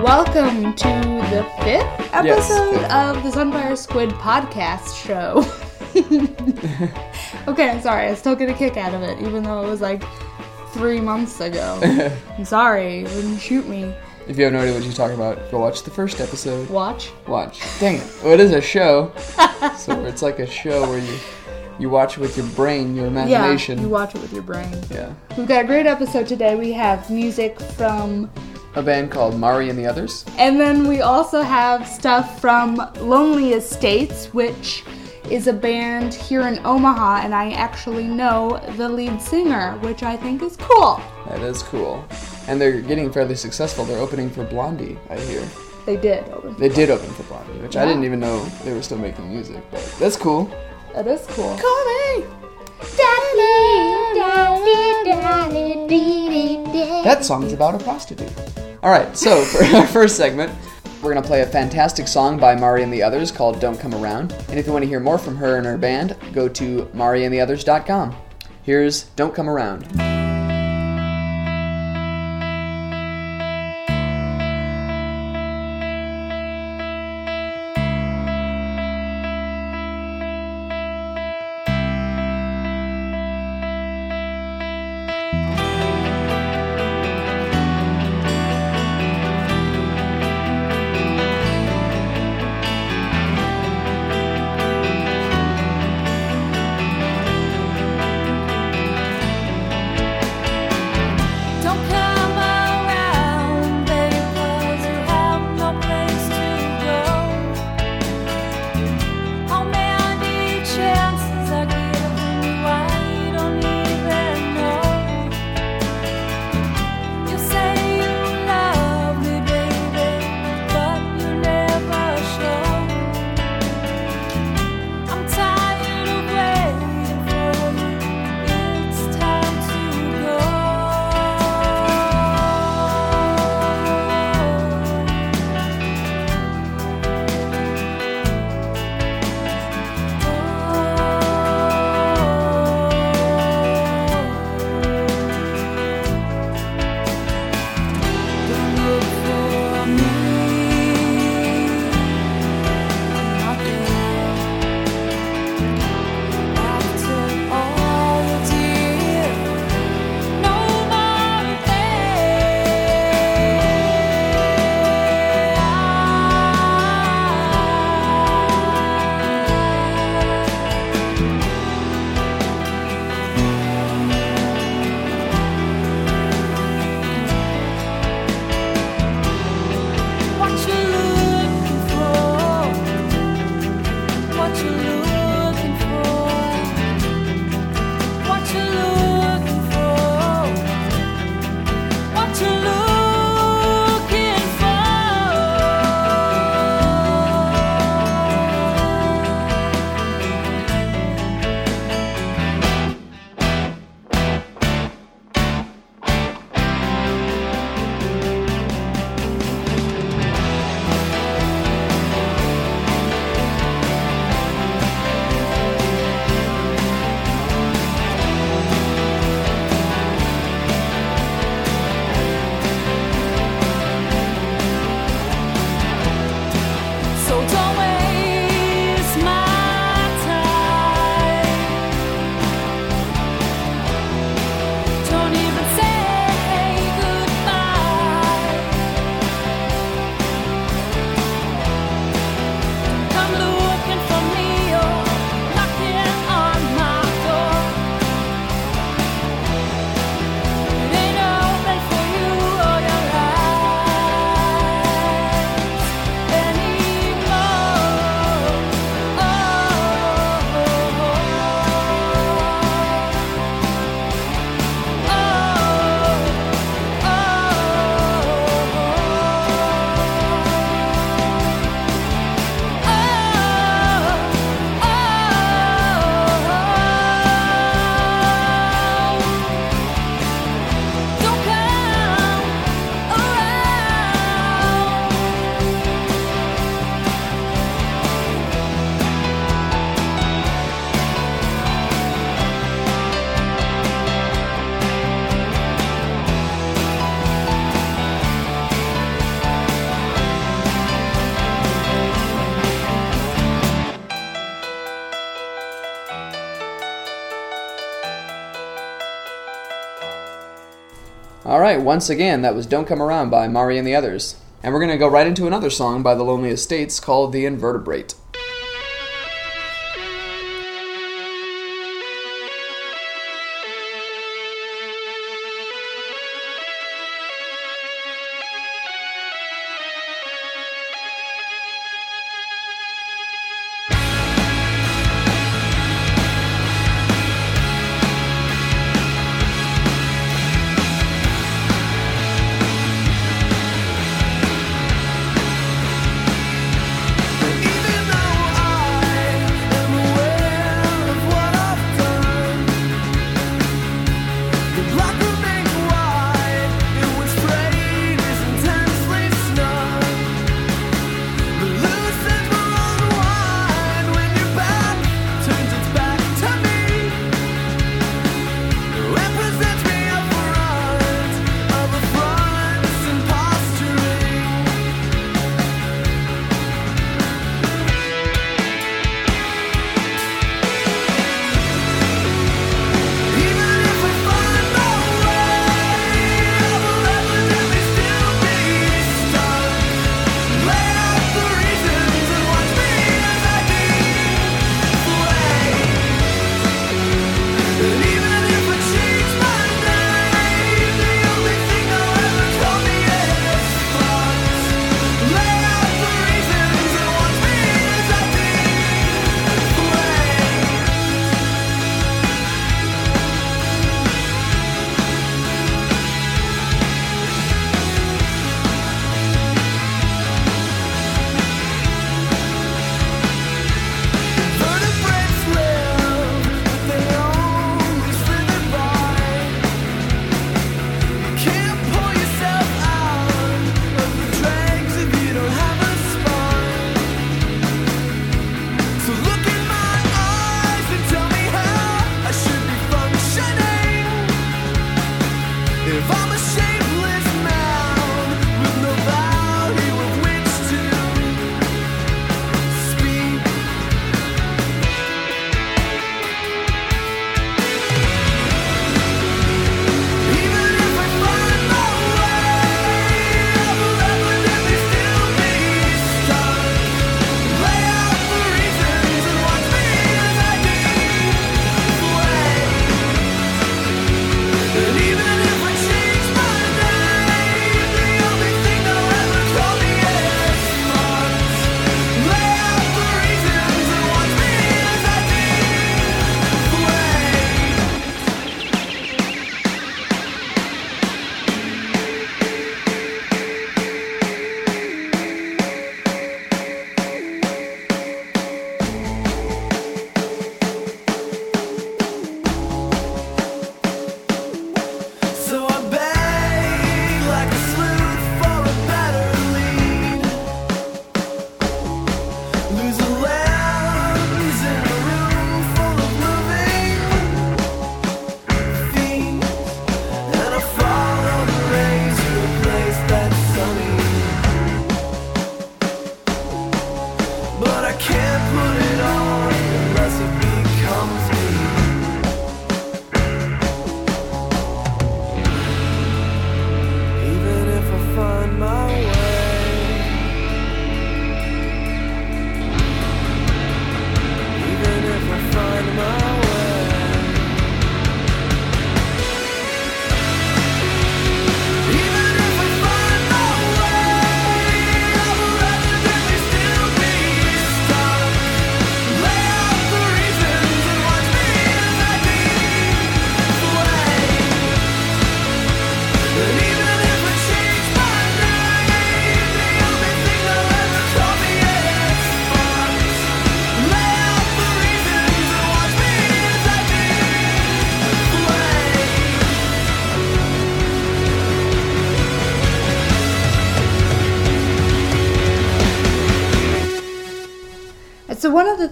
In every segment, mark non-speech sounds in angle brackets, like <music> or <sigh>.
Welcome to the fifth episode fifth. of the Sunfire Squid podcast show. <laughs> okay, I'm sorry. I still get a kick out of it, even though it was like three months ago. <laughs> I'm sorry. Wouldn't shoot me. If you have no idea what you're talking about, go watch the first episode. Watch. Watch. Dang it. Well, it is a show. so it's like a show where you you watch it with your brain, your imagination. Yeah, you watch it with your brain. Yeah. We've got a great episode today. We have music from A band called Mari and the Others. And then we also have stuff from Lonely Estates, which is a band here in Omaha, and I actually know the lead singer, which I think is cool. That is cool. And they're getting fairly successful. They're opening for Blondie, I hear. They did open. They did open for Blondie, which I didn't even know they were still making music, but that's cool. That is cool. Call me! That song's about a prostitute. Alright, so <laughs> for our first segment, we're gonna play a fantastic song by Mari and the Others called Don't Come Around. And if you want to hear more from her and her band, go to mariandtheothers.com. Here's Don't Come Around. you. All right, once again, that was Don't Come Around by Mari and the Others. And we're going to go right into another song by The Lonely Estates called The Invertebrate.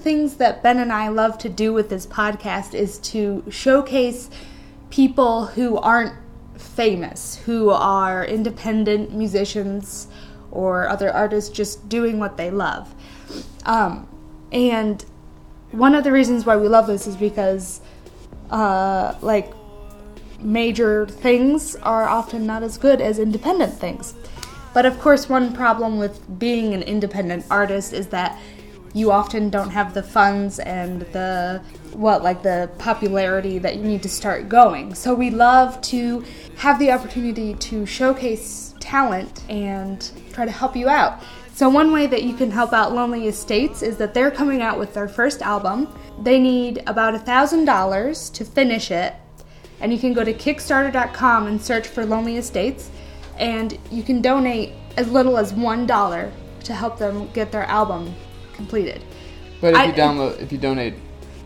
things that Ben and I love to do with this podcast is to showcase people who aren't famous, who are independent musicians or other artists just doing what they love. Um, and one of the reasons why we love this is because, uh, like, major things are often not as good as independent things. But of course, one problem with being an independent artist is that you often don't have the funds and the what like the popularity that you need to start going. So we love to have the opportunity to showcase talent and try to help you out. So one way that you can help out Lonely Estates is that they're coming out with their first album. They need about a thousand dollars to finish it, and you can go to Kickstarter.com and search for Lonely Estates, and you can donate as little as one dollar to help them get their album completed. But if I- you download, if you donate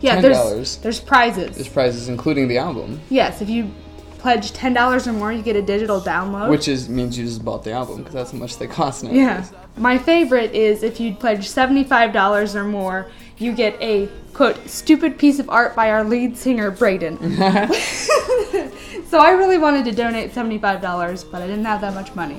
Yeah, there's dollars, there's prizes. there's prizes including the album, yes, if you pledge ten dollars or more, you get a digital download. which is means you just bought the album because that's how much they cost now. Yeah. My favorite is if you pledge $75 or more, you get a quote stupid piece of art by our lead singer Braden. <laughs> <laughs> so I really wanted to donate $75, but I didn't have that much money.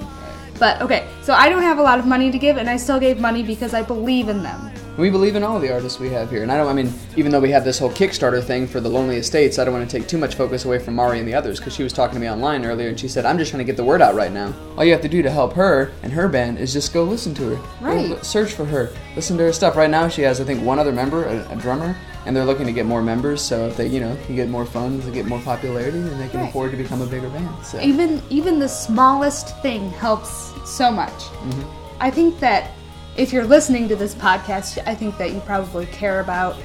But okay, so I don't have a lot of money to give and I still gave money because I believe in them. We believe in all the artists we have here, and I don't. I mean, even though we have this whole Kickstarter thing for the Lonely Estates, I don't want to take too much focus away from Mari and the others because she was talking to me online earlier, and she said, "I'm just trying to get the word out right now. All you have to do to help her and her band is just go listen to her, Right. l- search for her, listen to her stuff. Right now, she has, I think, one other member, a, a drummer, and they're looking to get more members. So if they, you know, can get more funds, and get more popularity, then they can Right. afford to become a bigger band. So Even even the smallest thing helps so much. Mm-hmm. I think that if you're listening to this podcast, I think that you probably care about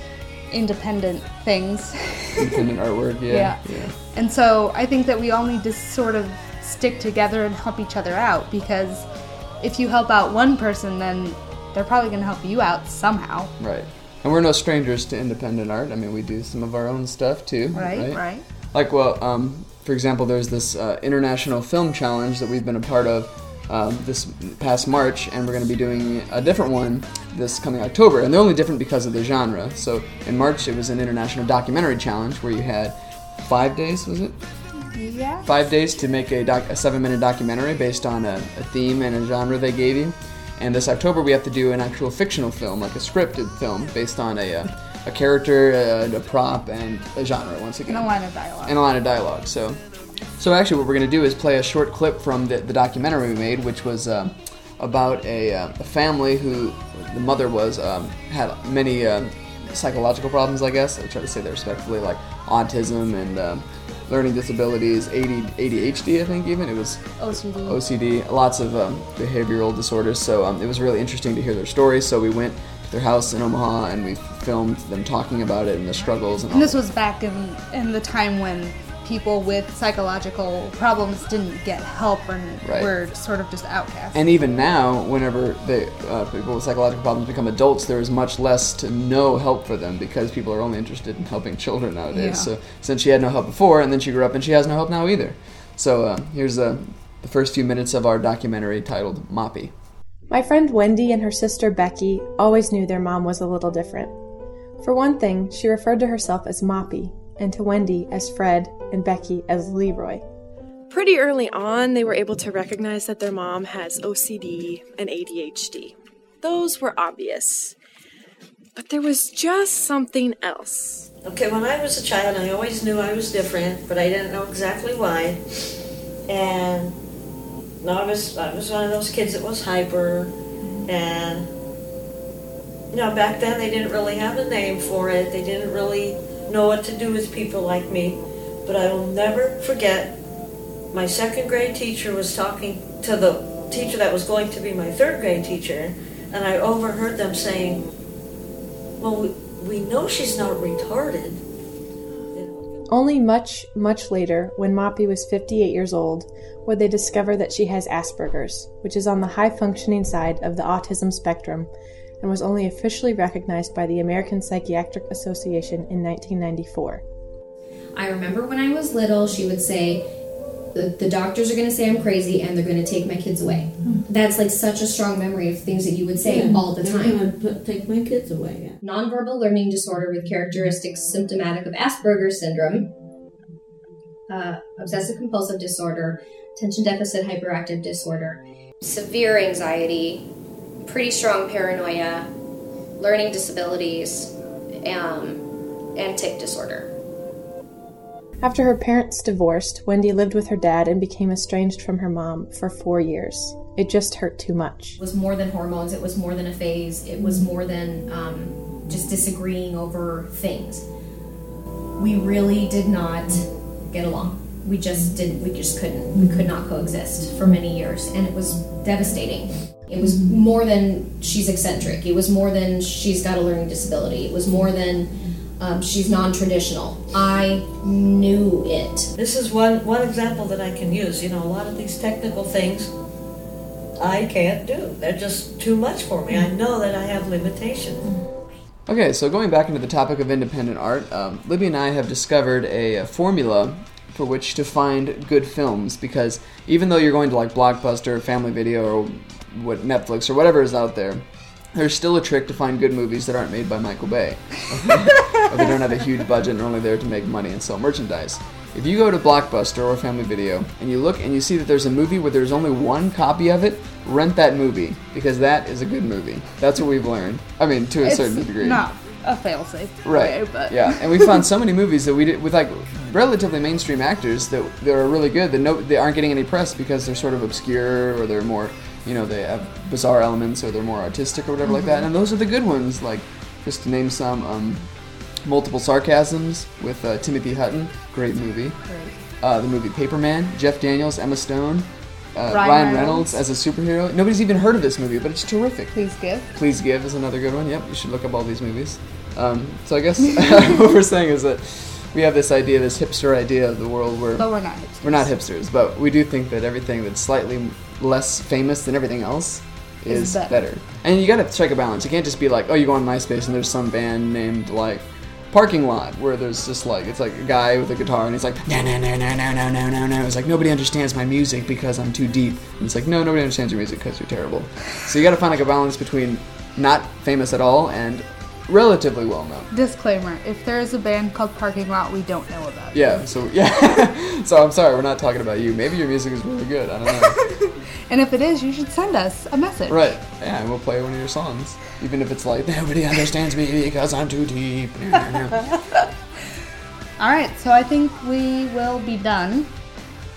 independent things. independent <laughs> artwork, yeah, Yeah. yeah. And so I think that we all need to sort of stick together and help each other out because if you help out one person, then they're probably going to help you out somehow. Right. And we're no strangers to independent art. I mean, we do some of our own stuff too. Right, right. Like, well, um, for example, there's this uh, international film challenge that we've been a part of um, this past March, and we're going to be doing a different one this coming October. And they're only different because of the genre. So in March, it was an international documentary challenge where you had five days, was it? Yeah. five days to make a, doc- a seven minute documentary based on a, a theme and a genre they gave you. And this October, we have to do an actual fictional film, like a scripted film based on a, uh, a character, a, a prop, and a genre once again. And a line of dialogue. And a line of dialogue. So, so actually, what we're going to do is play a short clip from the, the documentary we made, which was um, about a, uh, a family who the mother was um, had many um, psychological problems. I guess I try to say that respectfully, like autism and um, learning disabilities, AD, ADHD. I think even it was OCD. OCD, lots of um, behavioral disorders. So um, it was really interesting to hear their stories. So we went to their house in Omaha and we filmed them talking about it and the struggles and all. And this was back in, in the time when people with psychological problems didn't get help and Right. were sort of just outcasts. And even now, whenever they, uh, people with psychological problems become adults, there is much less to no help for them because people are only interested in helping children nowadays. Yeah. So since she had no help before, and then she grew up and she has no help now either. So uh, here's uh, the first few minutes of our documentary titled Moppy. My friend Wendy and her sister Becky always knew their mom was a little different. For one thing, she referred to herself as Moppy, and to Wendy as Fred, and Becky as Leroy. Pretty early on, they were able to recognize that their mom has OCD and ADHD. Those were obvious. But there was just something else. Okay, when I was a child, I always knew I was different, but I didn't know exactly why. And no, I was I was one of those kids that was hyper, and you know, back then they didn't really have a name for it. They didn't really know what to do with people like me. But I will never forget. My second grade teacher was talking to the teacher that was going to be my third grade teacher, and I overheard them saying, well, we, we know she's not retarded. Only much, much later, when Moppy was 58 years old, would they discover that she has Asperger's, which is on the high functioning side of the autism spectrum, and was only officially recognized by the American Psychiatric Association in 1994. I remember when I was little, she would say, the, the doctors are going to say I'm crazy and they're going to take my kids away. That's like such a strong memory of things that you would say all the time. put, take my kids away. Nonverbal learning disorder with characteristics symptomatic of Asperger's syndrome, uh, obsessive compulsive disorder, attention deficit hyperactive disorder, severe anxiety, pretty strong paranoia, learning disabilities, um, and tic disorder. After her parents divorced, Wendy lived with her dad and became estranged from her mom for four years. It just hurt too much. It was more than hormones, it was more than a phase, it was more than um, just disagreeing over things. We really did not get along. We just didn't, we just couldn't, we could not coexist for many years, and it was devastating. It was more than she's eccentric, it was more than she's got a learning disability, it was more than um, she's non traditional. I knew it. This is one, one example that I can use. You know, a lot of these technical things I can't do. They're just too much for me. I know that I have limitations. Okay, so going back into the topic of independent art, um, Libby and I have discovered a, a formula for which to find good films because even though you're going to like Blockbuster, Family Video, or what Netflix or whatever is out there, there's still a trick to find good movies that aren't made by Michael Bay. <laughs> or they don't have a huge budget and are only there to make money and sell merchandise. If you go to Blockbuster or Family Video and you look and you see that there's a movie where there's only one copy of it, rent that movie because that is a good movie. That's what we've learned. I mean, to a It's certain degree. not a failsafe Right. way, but yeah, and we found so many movies that we did with like relatively mainstream actors that that are really good that no they aren't getting any press because they're sort of obscure or they're more you know they have bizarre elements or they're more artistic or whatever like Mm-hmm. that. And those are the good ones. Like just to name some, um, multiple sarcasms with uh, Timothy Hutton, great movie. Uh, the movie Paperman, Jeff Daniels, Emma Stone. Uh, Ryan Ryan, Reynolds. Reynolds as a superhero. Nobody's even heard of this movie, but it's terrific. please give. Please Give is another good one. Yep, you should look up all these movies. Um, so I guess <laughs> <laughs> what we're saying is that we have this idea, this hipster idea of the world where But we're not hipsters. we're not hipsters, but we do think that everything that's slightly less famous than everything else is, Is better. better. And you gotta strike a balance. You can't just be like, oh, you go on MySpace and there's some band named like Parking Lot where there's just like it's like a guy with a guitar and he's like no no no no no no no no no. It's like nobody understands my music because I'm too deep. And it's like no nobody understands your music because you're terrible. So you gotta find like a balance between not famous at all and relatively well known. Disclaimer: If there is a band called Parking Lot, we don't know about. it. Yeah. So yeah. <laughs> so I'm sorry, we're not talking about you. Maybe your music is really good. I don't know. <laughs> And if it is, you should send us a message. Right. Yeah, and we'll play one of your songs. Even if it's like, nobody understands me because I'm too deep. <laughs> All right, so I think we will be done.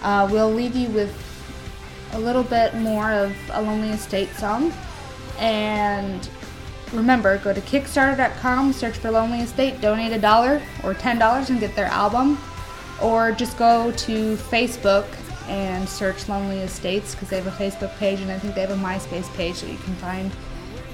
Uh, we'll leave you with a little bit more of a Lonely Estate song. And remember, go to Kickstarter.com, search for Lonely Estate, donate a dollar or ten dollars and get their album. Or just go to Facebook and search Lonely Estates because they have a Facebook page and I think they have a MySpace page that you can find.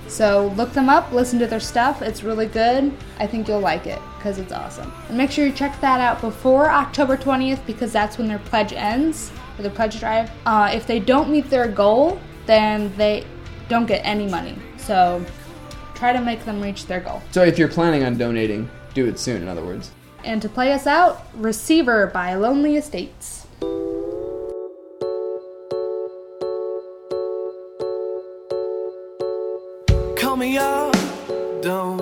So look them up, listen to their stuff. It's really good. I think you'll like it because it's awesome. And make sure you check that out before October 20th because that's when their pledge ends, or their pledge drive. Uh, if they don't meet their goal, then they don't get any money. So try to make them reach their goal. so if you're planning on donating, do it soon, in other words. And to play us out, Receiver by Lonely Estates. Me up, don't.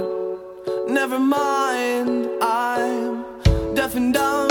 Never mind, I'm deaf and dumb